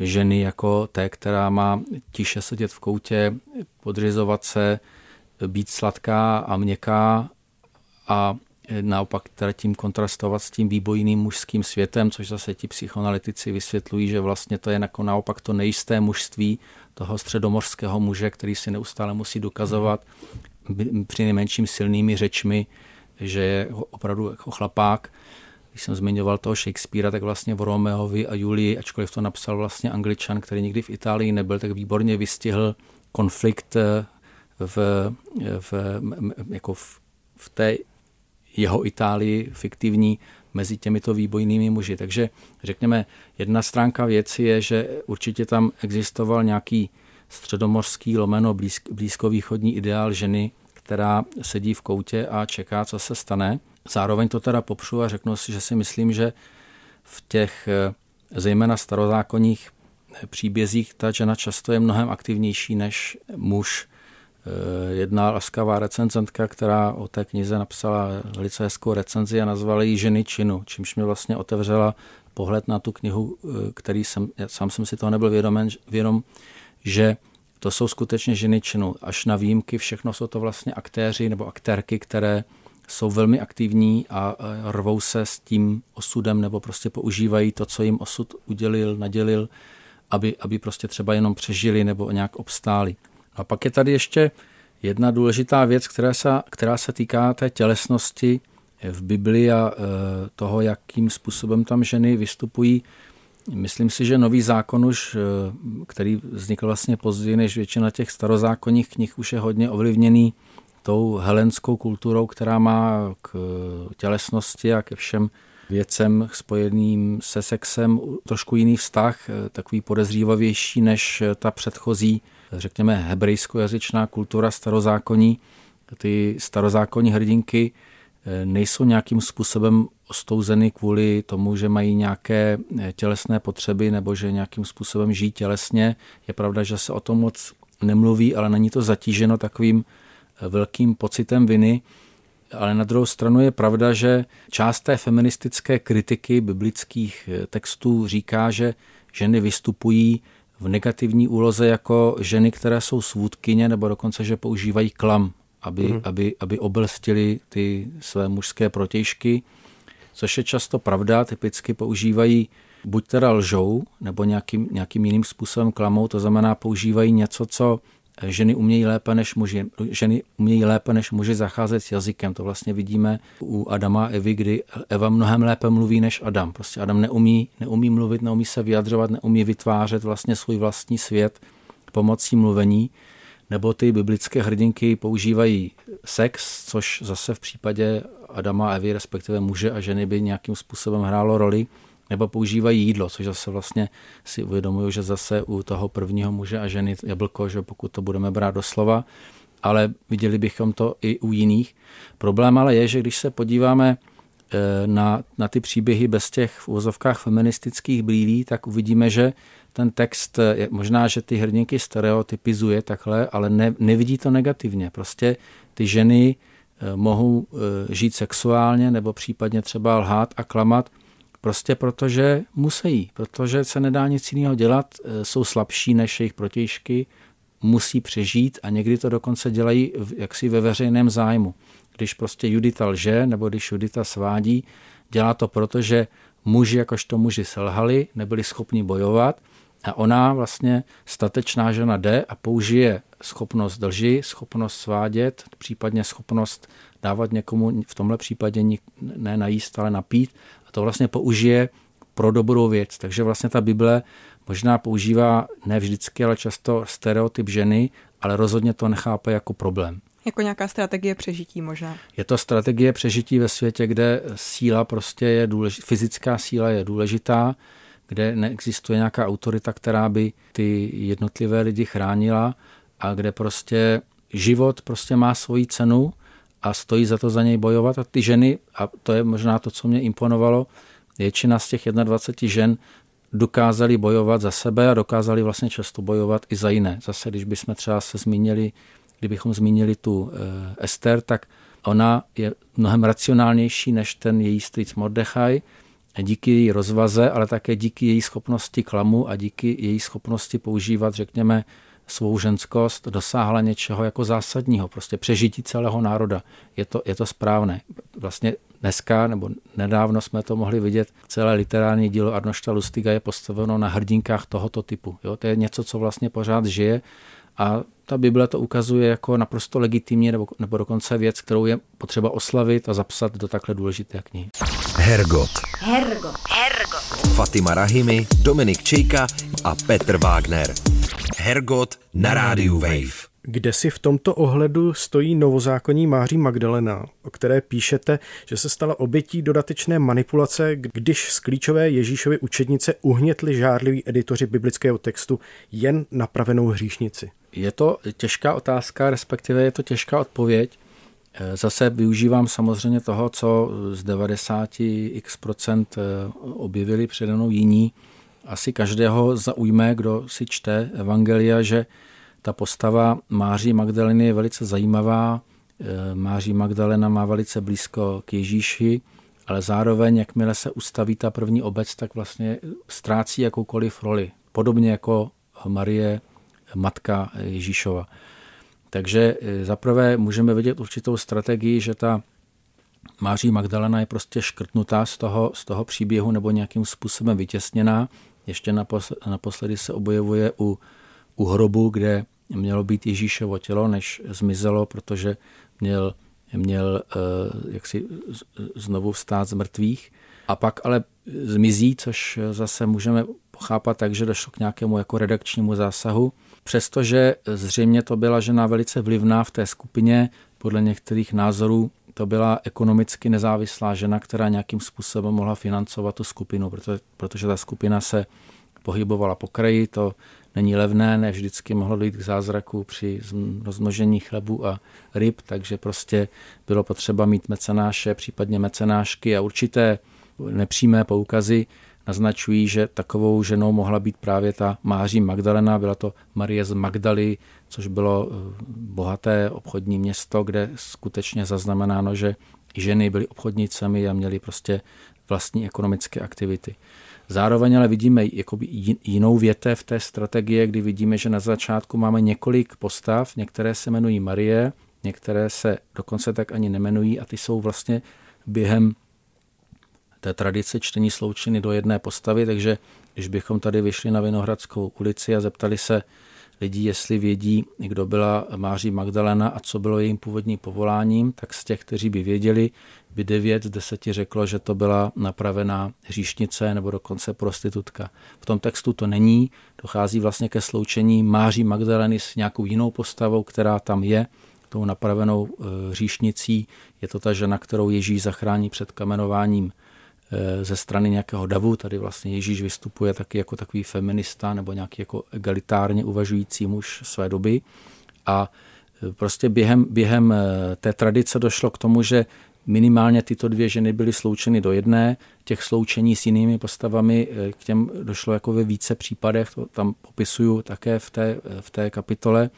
ženy jako té, která má tiše sedět v koutě, podřizovat se, být sladká a měkká a naopak teda tím kontrastovat s tím výbojným mužským světem, což zase ti psychoanalytici vysvětlují, že vlastně to je jako naopak to nejisté mužství toho středomorského muže, který si neustále musí dokazovat při nejmenším silnými řečmi, že je opravdu jako chlapák. Když jsem zmiňoval toho Shakespearea, tak vlastně v Romeovi a Julii, ačkoliv to napsal vlastně angličan, který nikdy v Itálii nebyl, tak výborně vystihl konflikt eh, v, v, jako v, v té jeho Itálii fiktivní mezi těmito výbojnými muži. Takže řekněme, jedna stránka věci je, že určitě tam existoval nějaký středomorský lomeno blízk, blízkovýchodní ideál ženy, která sedí v koutě a čeká, co se stane. Zároveň to teda popřu a řeknu si, že si myslím, že v těch eh, zejména starozákonních příbězích ta žena často je mnohem aktivnější než muž. Eh, jedna laskavá recenzentka, která o té knize napsala velice hezkou recenzi a nazvala ji Ženy činu, čímž mě vlastně otevřela pohled na tu knihu, eh, který jsem, já sám jsem si toho nebyl vědom, vědom že to jsou skutečně ženy činu. Až na výjimky všechno jsou to vlastně aktéři nebo aktérky, které jsou velmi aktivní a rvou se s tím osudem nebo prostě používají to, co jim osud udělil, nadělil, aby, aby prostě třeba jenom přežili nebo nějak obstáli. A pak je tady ještě jedna důležitá věc, která se, která se týká té tělesnosti v Bibli a e, toho, jakým způsobem tam ženy vystupují. Myslím si, že nový zákon už, e, který vznikl vlastně později než většina těch starozákonních knih, už je hodně ovlivněný tou helenskou kulturou, která má k tělesnosti a ke všem věcem spojeným se sexem trošku jiný vztah, e, takový podezřívavější než ta předchozí řekněme, hebrejskojazyčná kultura starozákonní, ty starozákonní hrdinky eh, nejsou nějakým způsobem ostouzeny kvůli tomu, že mají nějaké eh, tělesné potřeby nebo že nějakým způsobem žijí tělesně. Je pravda, že se o tom moc nemluví, ale není to zatíženo takovým eh, velkým pocitem viny. Ale na druhou stranu je pravda, že část té feministické kritiky biblických textů říká, že ženy vystupují v negativní úloze jako ženy, které jsou svůdkyně, nebo dokonce, že používají klam, aby, mm. aby, aby obelstili ty své mužské protějšky, což je často pravda, typicky používají buď teda lžou, nebo nějakým, nějakým jiným způsobem klamou, to znamená používají něco, co ženy umějí lépe než muži. Ženy umějí lépe než muži zacházet s jazykem. To vlastně vidíme u Adama a Evy, kdy Eva mnohem lépe mluví než Adam. Prostě Adam neumí, neumí mluvit, neumí se vyjadřovat, neumí vytvářet vlastně svůj vlastní svět pomocí mluvení. Nebo ty biblické hrdinky používají sex, což zase v případě Adama a Evy, respektive muže a ženy by nějakým způsobem hrálo roli nebo používají jídlo, což zase vlastně si uvědomuju, že zase u toho prvního muže a ženy jablko, že pokud to budeme brát do slova, ale viděli bychom to i u jiných. Problém ale je, že když se podíváme eh, na, na ty příběhy bez těch v úvozovkách feministických brýlí, tak uvidíme, že ten text, eh, možná, že ty hrdinky stereotypizuje takhle, ale ne, nevidí to negativně. Prostě ty ženy eh, mohou žít sexuálně nebo případně třeba lhát a klamat, Prostě protože musí, protože se nedá nic jiného dělat, e, jsou slabší než jejich protějšky, musí přežít a někdy to dokonce dělají jaksi ve veřejném zájmu. Když prostě Judita lže nebo když Judita svádí, dělá to proto, že muži jakožto muži selhali, nebyli schopni bojovat a ona vlastně statečná žena jde a použije schopnost lži, schopnost svádět, případně schopnost dávat někomu v tomhle případě ne najíst, ale napít to vlastně použije pro dobrou věc. Takže vlastně ta Bible možná používá ne vždycky, ale často stereotyp ženy, ale rozhodně to nechápe jako problém. Jako nějaká strategie přežití možná. Je to strategie přežití ve světě, kde síla prostě je důležitá, fyzická síla je důležitá, kde neexistuje nějaká autorita, která by ty jednotlivé lidi chránila a kde prostě život prostě má svoji cenu a stojí za to za něj bojovat. A ty ženy, a to je možná to, co mě imponovalo, většina z těch 21 žen dokázali bojovat za sebe a dokázali vlastně často bojovat i za jiné. Zase, když bychom třeba se zmínili, kdybychom zmínili tu e, Ester, tak ona je mnohem racionálnější než ten její strýc Mordechaj, díky její rozvaze, ale také díky její schopnosti klamu a díky její schopnosti používat, řekněme, svou ženskost dosáhla něčeho jako zásadního, prostě přežití celého národa. Je to, je to správné. Vlastně dneska, nebo nedávno jsme to mohli vidět, celé literární dílo Arnošta Lustiga je postaveno na hrdinkách tohoto typu. Jo? To je něco, co vlastně pořád žije a ta Bible to ukazuje jako naprosto legitimní nebo, nebo dokonce věc, kterou je potřeba oslavit a zapsat do takhle důležité knihy. Hergot. Hergot. Hergot. Fatima Rahimi, Dominik Čejka a Petr Wagner. Hergot na rádiu Wave. Kde si v tomto ohledu stojí novozákonní Máří Magdalena, o které píšete, že se stala obětí dodatečné manipulace, když z klíčové Ježíšovy učednice uhnětli žárliví editoři biblického textu jen napravenou hříšnici? Je to těžká otázka, respektive je to těžká odpověď. Eh, zase využívám samozřejmě toho, co z 90x procent eh, objevili přede mnou jiní. Asi každého zaujme, kdo si čte Evangelia, že ta postava Máří Magdaleny je velice zajímavá. Eh, Máří Magdalena má velice blízko k Ježíši, ale zároveň, jakmile se ustaví ta první obec, tak vlastně ztrácí jakoukoliv roli. Podobně jako Marie, matka Ježíšova. Takže e, zaprvé můžeme vidět určitou strategii, že ta Máří Magdalena je prostě škrtnutá z toho, z toho příběhu nebo nějakým způsobem vytěsněná. Ještě naposledy se objevuje u, u hrobu, kde mělo být Ježíšovo tělo, než zmizelo, protože měl, měl e, jak si znovu vstát z mrtvých. A pak ale zmizí, což zase můžeme pochápat tak, že došlo k nějakému jako redakčnímu zásahu Přestože zřejmě to byla žena velice vlivná v té skupině, podle některých názorů to byla ekonomicky nezávislá žena, která nějakým způsobem mohla financovat tu skupinu, protože, protože ta skupina se pohybovala po kraji, to není levné, ne vždycky mohlo dojít k zázraku při rozmnožení chlebu a ryb, takže prostě bylo potřeba mít mecenáše, případně mecenášky a určité nepřímé poukazy naznačují, že takovou ženou mohla být právě ta Máří Magdalena. Byla to Marie z Magdaly, což bylo eh, bohaté obchodní město, kde skutečně zaznamenáno, že ženy byly obchodnicemi a měly prostě vlastní ekonomické aktivity. Zároveň ale vidíme jakoby jinou větev té strategie, kdy vidíme, že na začátku máme několik postav, některé se jmenují Marie, některé se dokonce tak ani nemenují a ty jsou vlastně během té tradice čtení sloučeny do jedné postavy, takže když bychom tady vyšli na Vinohradskou ulici a zeptali se lidí, jestli vědí, kdo byla Máří Magdalena a co bylo jejím původním povoláním, tak z těch, kteří by věděli, by 9 z 10 řeklo, že to byla napravená hříšnice nebo dokonce prostitutka. V tom textu to není, dochází vlastně ke sloučení Máří Magdaleny s nějakou jinou postavou, která tam je, tou napravenou hříšnicí. Je to ta žena, kterou Ježíš zachrání před kamenováním ze strany nějakého davu. Tady vlastně Ježíš vystupuje taky jako takový feminista nebo nějaký jako egalitárně uvažující muž své doby. A eh, prostě během, během eh, té tradice došlo k tomu, že minimálně tyto dvě ženy byly sloučeny do jedné. Těch sloučení s jinými postavami k těm došlo jako ve více případech, to tam popisuju také v té, v té kapitole.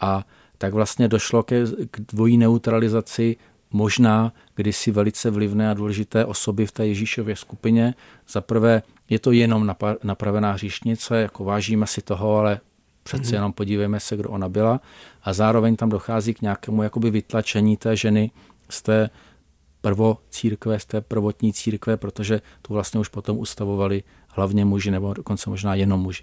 A tak vlastně došlo ke, k dvojí neutralizaci možná kdysi velice vlivné a důležité osoby v té Ježíšově skupině. Za prvé je to jenom napravená hříšnice, jako vážíme si toho, ale přece mm-hmm. jenom podívejme se, kdo ona byla. A zároveň tam dochází k nějakému jakoby vytlačení té ženy z té prvo církve, z té prvotní církve, protože tu vlastně už potom ustavovali hlavně muži nebo dokonce možná jenom muži.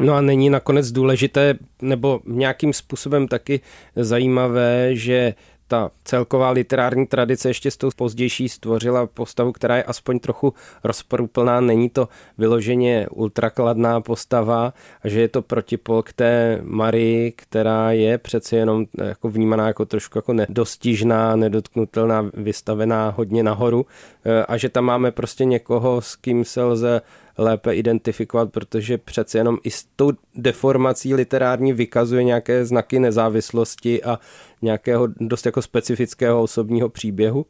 No a není nakonec důležité nebo nějakým způsobem taky zajímavé, že ta celková literární tradice ještě s tou pozdější stvořila postavu, která je aspoň trochu rozporuplná, není to vyloženě ultrakladná postava a že je to protipol k té Marii, která je přece jenom jako vnímaná jako trošku jako nedostižná, nedotknutelná, vystavená hodně nahoru a že tam máme prostě někoho, s kým se lze lépe identifikovat, protože přece jenom i s tou deformací literární vykazuje nějaké znaky nezávislosti a nějakého dost jako specifického osobního příběhu?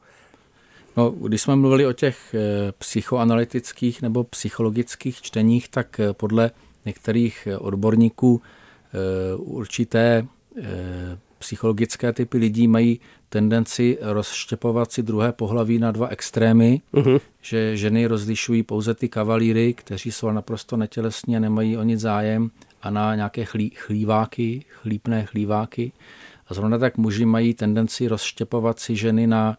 No, když jsme mluvili o těch eh, psychoanalytických nebo psychologických čteních, tak eh, podle některých eh, odborníků určité psychologické typy lidí mají tendenci rozštěpovat si druhé pohlaví na dva extrémy, uh-huh. že ženy rozlišují pouze ty kavalíry, kteří jsou naprosto netělesní a nemají o nic zájem a na nějaké chlí, chlíváky, chlípné chlíváky. A zrovna tak muži mají tendenci rozštěpovat si ženy na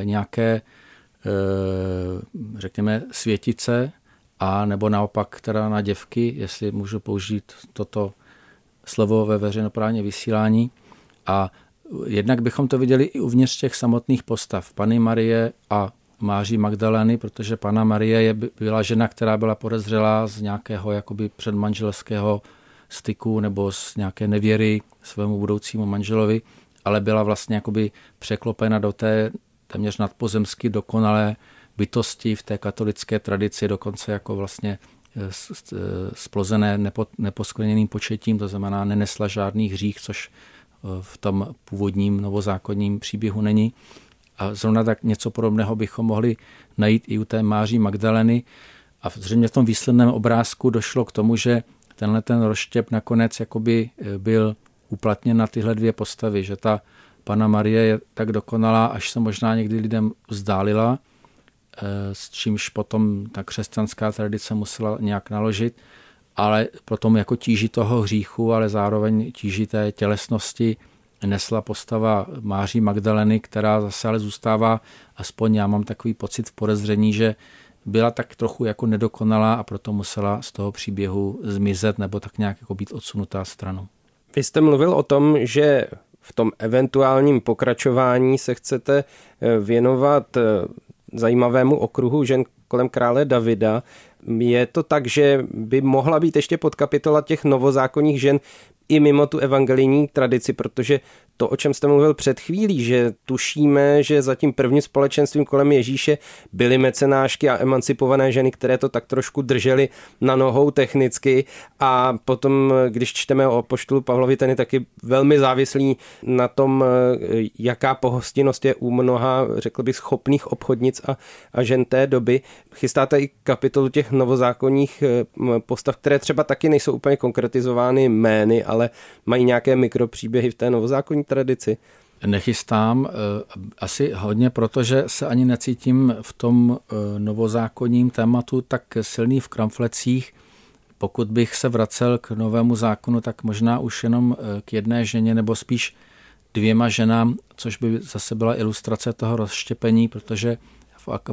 e, nějaké, e, řekněme, světice, a nebo naopak teda na děvky, jestli můžu použít toto slovo ve veřejnoprávně vysílání. A jednak bychom to viděli i uvnitř těch samotných postav. Pany Marie a Máří Magdalény, protože Pana Marie je, byla žena, která byla podezřelá z nějakého jakoby předmanželského styku nebo z nějaké nevěry svému budoucímu manželovi, ale byla vlastně jakoby překlopena do té téměř nadpozemsky dokonalé bytosti v té katolické tradici, dokonce jako vlastně splozené nepo, neposkleněným početím, to znamená nenesla žádný hřích, což v tom původním novozákonním příběhu není. A zrovna tak něco podobného bychom mohli najít i u té Máří Magdaleny. A zřejmě v tom výsledném obrázku došlo k tomu, že tenhle ten rozštěp nakonec jakoby e, byl uplatněn na tyhle dvě postavy, že ta Pana Marie je tak dokonalá, až se možná někdy lidem vzdálila, e, s čímž potom ta křesťanská tradice musela nějak naložit, ale potom jako tíži toho hříchu, ale zároveň tíži té tělesnosti nesla postava Máří Magdaleny, která zase ale zůstává, aspoň já mám takový pocit v podezření, že byla tak trochu jako nedokonalá a proto musela z toho příběhu zmizet nebo tak nějak jako být odsunutá stranou. Vy jste mluvil o tom, že v tom eventuálním pokračování se chcete eh, věnovat eh, zajímavému okruhu žen kolem krále Davida. Je to tak, že by mohla být ještě podkapitola těch novozákonních žen i mimo tu evangelijní tradici, protože to, o čem jste mluvil před chvílí, že tušíme, že za tím prvním společenstvím kolem Ježíše byly mecenášky a emancipované ženy, které to tak trošku držely na nohou technicky a potom, když čteme o poštulu Pavlovi, ten je taky velmi závislý na tom, jaká pohostinnost je u mnoha, řekl bych, schopných obchodnic a, a žen té doby. Chystáte i kapitolu těch novozákonních postav, které třeba taky nejsou úplně konkretizovány jmény, ale mají nějaké mikropříběhy v té novozákonní tradici? Nechystám, eh, asi hodně, protože se ani necítím v tom eh, novozákonním tématu tak silný v kramflecích. Pokud bych se vracel k novému zákonu, tak možná už jenom eh, k jedné ženě nebo spíš dvěma ženám, což by zase byla ilustrace toho rozštěpení, protože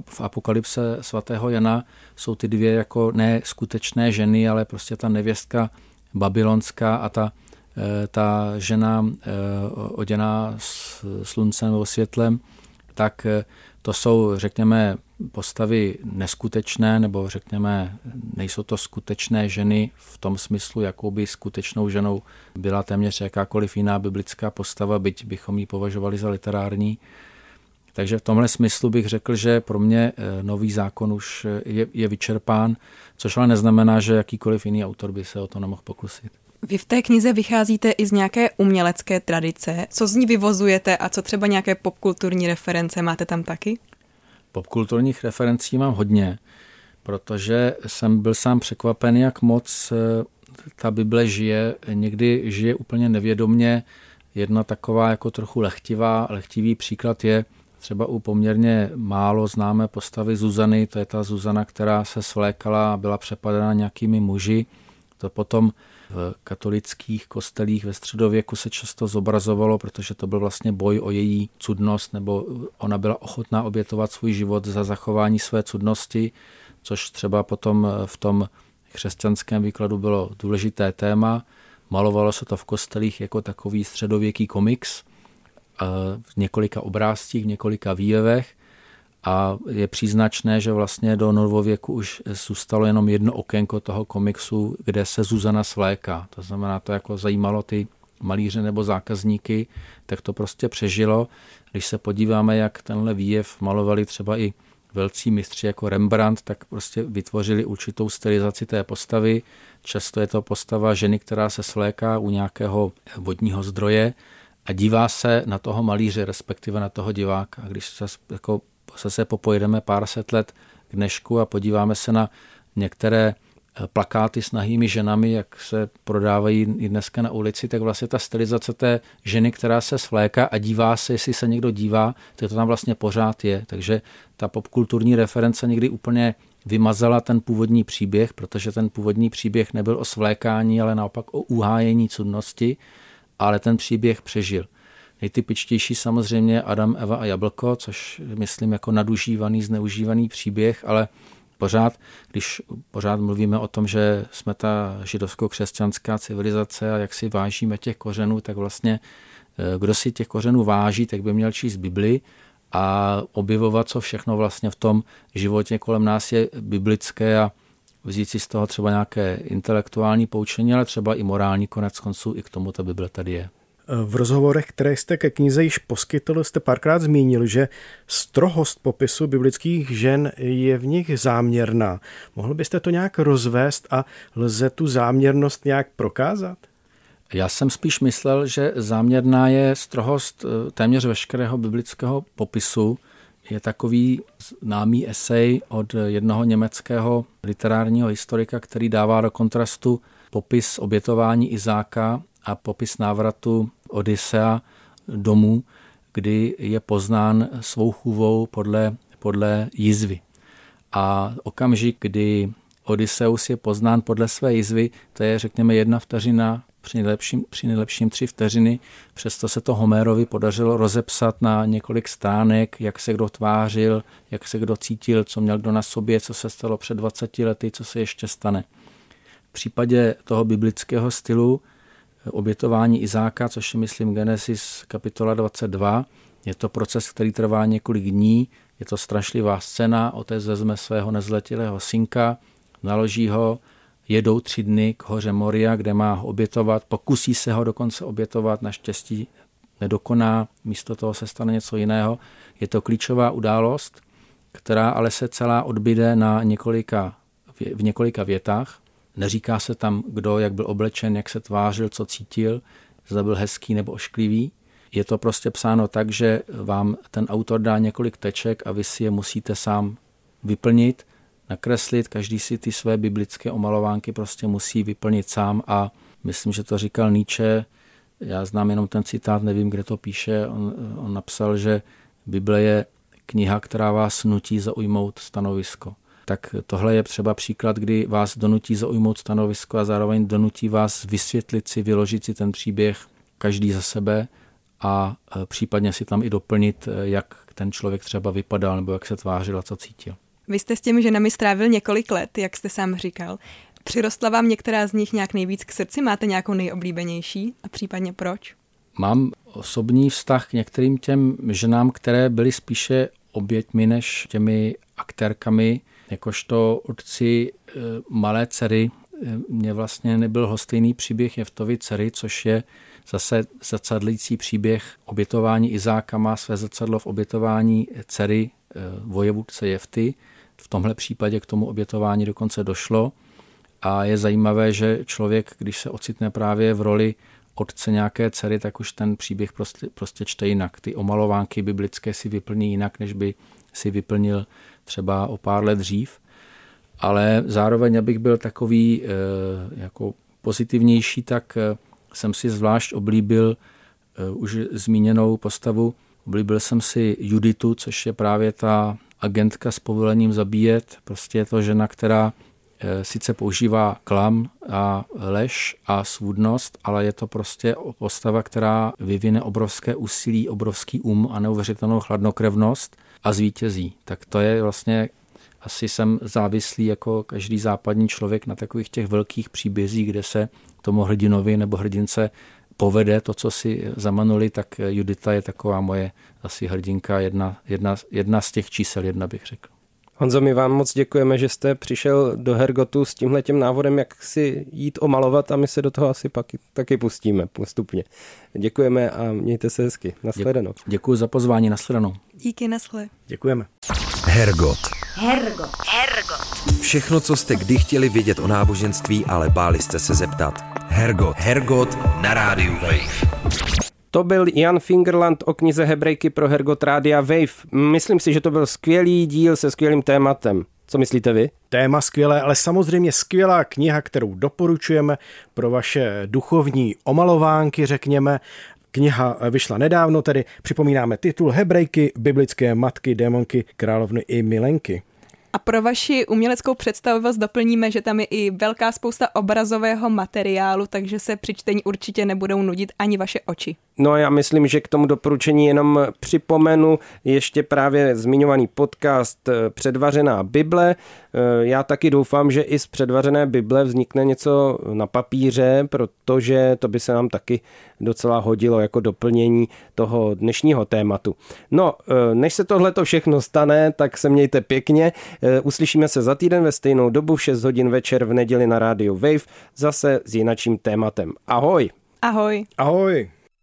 v apokalypse svatého Jana jsou ty dvě jako ne skutečné ženy, ale prostě ta nevěstka babylonská a ta Eh, ta žena eh, oděná sluncem nebo světlem, tak eh, to jsou, řekněme, postavy neskutečné, nebo řekněme, nejsou to skutečné ženy v tom smyslu, jakou by skutečnou ženou byla téměř jakákoliv jiná biblická postava, byť bychom ji považovali za literární. Takže v tomhle smyslu bych řekl, že pro mě nový zákon už je, je vyčerpán, což ale neznamená, že jakýkoliv jiný autor by se o to nemohl pokusit. Vy v té knize vycházíte i z nějaké umělecké tradice. Co z ní vyvozujete a co třeba nějaké popkulturní reference máte tam taky? Popkulturních referencí mám hodně, protože jsem byl sám překvapen, jak moc eh, ta Bible žije. Někdy žije úplně nevědomně. Jedna taková jako trochu lehtivá, lehtivý příklad je třeba u poměrně málo známé postavy Zuzany, to je ta Zuzana, která se svlékala a byla přepadena nějakými muži. To potom v katolických kostelích ve středověku se často zobrazovalo, protože to byl vlastně boj o její cudnost, nebo ona byla ochotná obětovat svůj život za zachování své cudnosti, což třeba potom v tom křesťanském výkladu bylo důležité téma. Malovalo se to v kostelích jako takový středověký komiks v několika obrázcích, v několika výjevech a je příznačné, že vlastně do novověku už zůstalo jenom jedno okénko toho komiksu, kde se Zuzana svléká. To znamená, to jako zajímalo ty malíře nebo zákazníky, tak to prostě přežilo. Když se podíváme, jak tenhle výjev malovali třeba i velcí mistři jako Rembrandt, tak prostě vytvořili určitou stylizaci té postavy. Často je to postava ženy, která se svléká u nějakého vodního zdroje a dívá se na toho malíře, respektive na toho diváka. A když se jako zase popojedeme pár set let k dnešku a podíváme se na některé eh, plakáty s nahými ženami, jak se prodávají i dneska na ulici, tak vlastně ta stylizace té ženy, která se svléká a dívá se, jestli se někdo dívá, tak to tam vlastně pořád je. Takže ta popkulturní reference někdy úplně vymazala ten původní příběh, protože ten původní příběh nebyl o svlékání, ale naopak o uhájení cudnosti, ale ten příběh přežil. Nejtypičtější samozřejmě Adam, Eva a Jablko, což myslím jako nadužívaný, zneužívaný příběh, ale pořád, když pořád mluvíme o tom, že jsme ta židovsko-křesťanská civilizace a jak si vážíme těch kořenů, tak vlastně eh, kdo si těch kořenů váží, tak by měl číst Bibli a objevovat, co všechno vlastně v tom životě kolem nás je biblické a vzít si z toho třeba nějaké intelektuální poučení, ale třeba i morální konec konců, i k tomu ta Bible tady je. V rozhovorech, které jste ke knize již poskytl, jste párkrát zmínil, že strohost popisu biblických žen je v nich záměrná. Mohl byste to nějak rozvést a lze tu záměrnost nějak prokázat? Já jsem spíš myslel, že záměrná je strohost eh, téměř veškerého biblického popisu. Je takový známý esej od jednoho německého literárního historika, který dává do kontrastu popis obětování Izáka a popis návratu Odisea domů, kdy je poznán svou chůvou podle, podle jizvy. A okamžik, kdy Odysseus je poznán podle své jizvy, to je řekněme jedna vteřina, při nejlepším, při nejlepším tři vteřiny, přesto se to Homérovi podařilo rozepsat na několik stánek, jak se kdo tvářil, jak se kdo cítil, co měl kdo na sobě, co se stalo před 20 lety, co se ještě stane. V případě toho biblického stylu obětování Izáka, což je, myslím, Genesis kapitola 22. Je to proces, který trvá několik dní, je to strašlivá scéna, otec vezme svého nezletilého synka, naloží ho, jedou tři dny k hoře Moria, kde má ho obětovat, pokusí se ho dokonce obětovat, naštěstí nedokoná, místo toho se stane něco jiného. Je to klíčová událost, která ale se celá odbyde na několika, v několika větách. Neříká se tam, kdo jak byl oblečen, jak se tvářil, co cítil, zda byl hezký nebo ošklivý. Je to prostě psáno tak, že vám ten autor dá několik teček a vy si je musíte sám vyplnit, nakreslit. Každý si ty své biblické omalovánky prostě musí vyplnit sám a myslím, že to říkal Nietzsche. Já znám jenom ten citát, nevím, kde to píše. On, on napsal, že Bible je kniha, která vás nutí zaujmout stanovisko tak tohle je třeba příklad, kdy vás donutí zaujmout stanovisko a zároveň donutí vás vysvětlit si, vyložit si ten příběh každý za sebe a e, případně si tam i doplnit, e, jak ten člověk třeba vypadal nebo jak se tvářil a co cítil. Vy jste s těmi ženami strávil několik let, jak jste sám říkal. Přirostla vám některá z nich nějak nejvíc k srdci? Máte nějakou nejoblíbenější a případně proč? Mám osobní vztah k některým těm ženám, které byly spíše oběťmi než těmi aktérkami jakožto otci eh, malé dcery eh, mě vlastně nebyl hostejný příběh Jeftovy dcery, což je zase zrcadlící příběh obětování Izáka má své zrcadlo v obětování dcery eh, vojevůdce Jefty. V tomhle případě k tomu obětování dokonce došlo. A je zajímavé, že člověk, když se ocitne právě v roli otce nějaké dcery, tak už ten příběh prostě, prostě čte jinak. Ty omalovánky biblické si vyplní jinak, než by si vyplnil třeba o pár let dřív, ale zároveň, abych byl takový eh, jako pozitivnější, tak eh, jsem si zvlášť oblíbil eh, už zmíněnou postavu. Oblíbil jsem si Juditu, což je právě ta agentka s povolením zabíjet. Prostě je to žena, která sice používá klam a lež a svůdnost, ale je to prostě postava, která vyvine obrovské úsilí, obrovský um a neuvěřitelnou chladnokrevnost a zvítězí. Tak to je vlastně asi jsem závislý jako každý západní člověk na takových těch velkých příbězích, kde se tomu hrdinovi nebo hrdince povede to, co si zamanuli, tak Judita je taková moje asi hrdinka, jedna, jedna, jedna z těch čísel, jedna bych řekl. Honzo, my vám moc děkujeme, že jste přišel do Hergotu s tímhle tím návodem, jak si jít omalovat a my se do toho asi pak taky pustíme postupně. Děkujeme a mějte se hezky. Nasledanou. Děkuji za pozvání, nasledanou. Díky, nasle. Děkujeme. Hergot. Hergot. Hergot. Všechno, co jste kdy chtěli vědět o náboženství, ale báli jste se zeptat. Hergot. Hergot na rádiu Wave. To byl Jan Fingerland o knize Hebrejky pro Hergot Rádia Wave. Myslím si, že to byl skvělý díl se skvělým tématem. Co myslíte vy? Téma skvělé, ale samozřejmě skvělá kniha, kterou doporučujeme pro vaše duchovní omalovánky, řekněme. Kniha vyšla nedávno, tedy připomínáme titul Hebrejky, biblické matky, démonky, královny i milenky. A pro vaši uměleckou představivost doplníme, že tam je i velká spousta obrazového materiálu, takže se při čtení určitě nebudou nudit ani vaše oči. No já myslím, že k tomu doporučení jenom připomenu ještě právě zmiňovaný podcast eh, Předvařená Bible. Eh, já taky doufám, že i z předvařené Bible vznikne něco na papíře, protože to by se nám taky docela hodilo jako doplnění toho dnešního tématu. No, eh, než se tohle to všechno stane, tak se mějte pěkně. Uslyšíme se za týden ve stejnou dobu v 6 hodin večer v neděli na rádiu Wave, zase s jinačím tématem. Ahoj! Ahoj! Ahoj!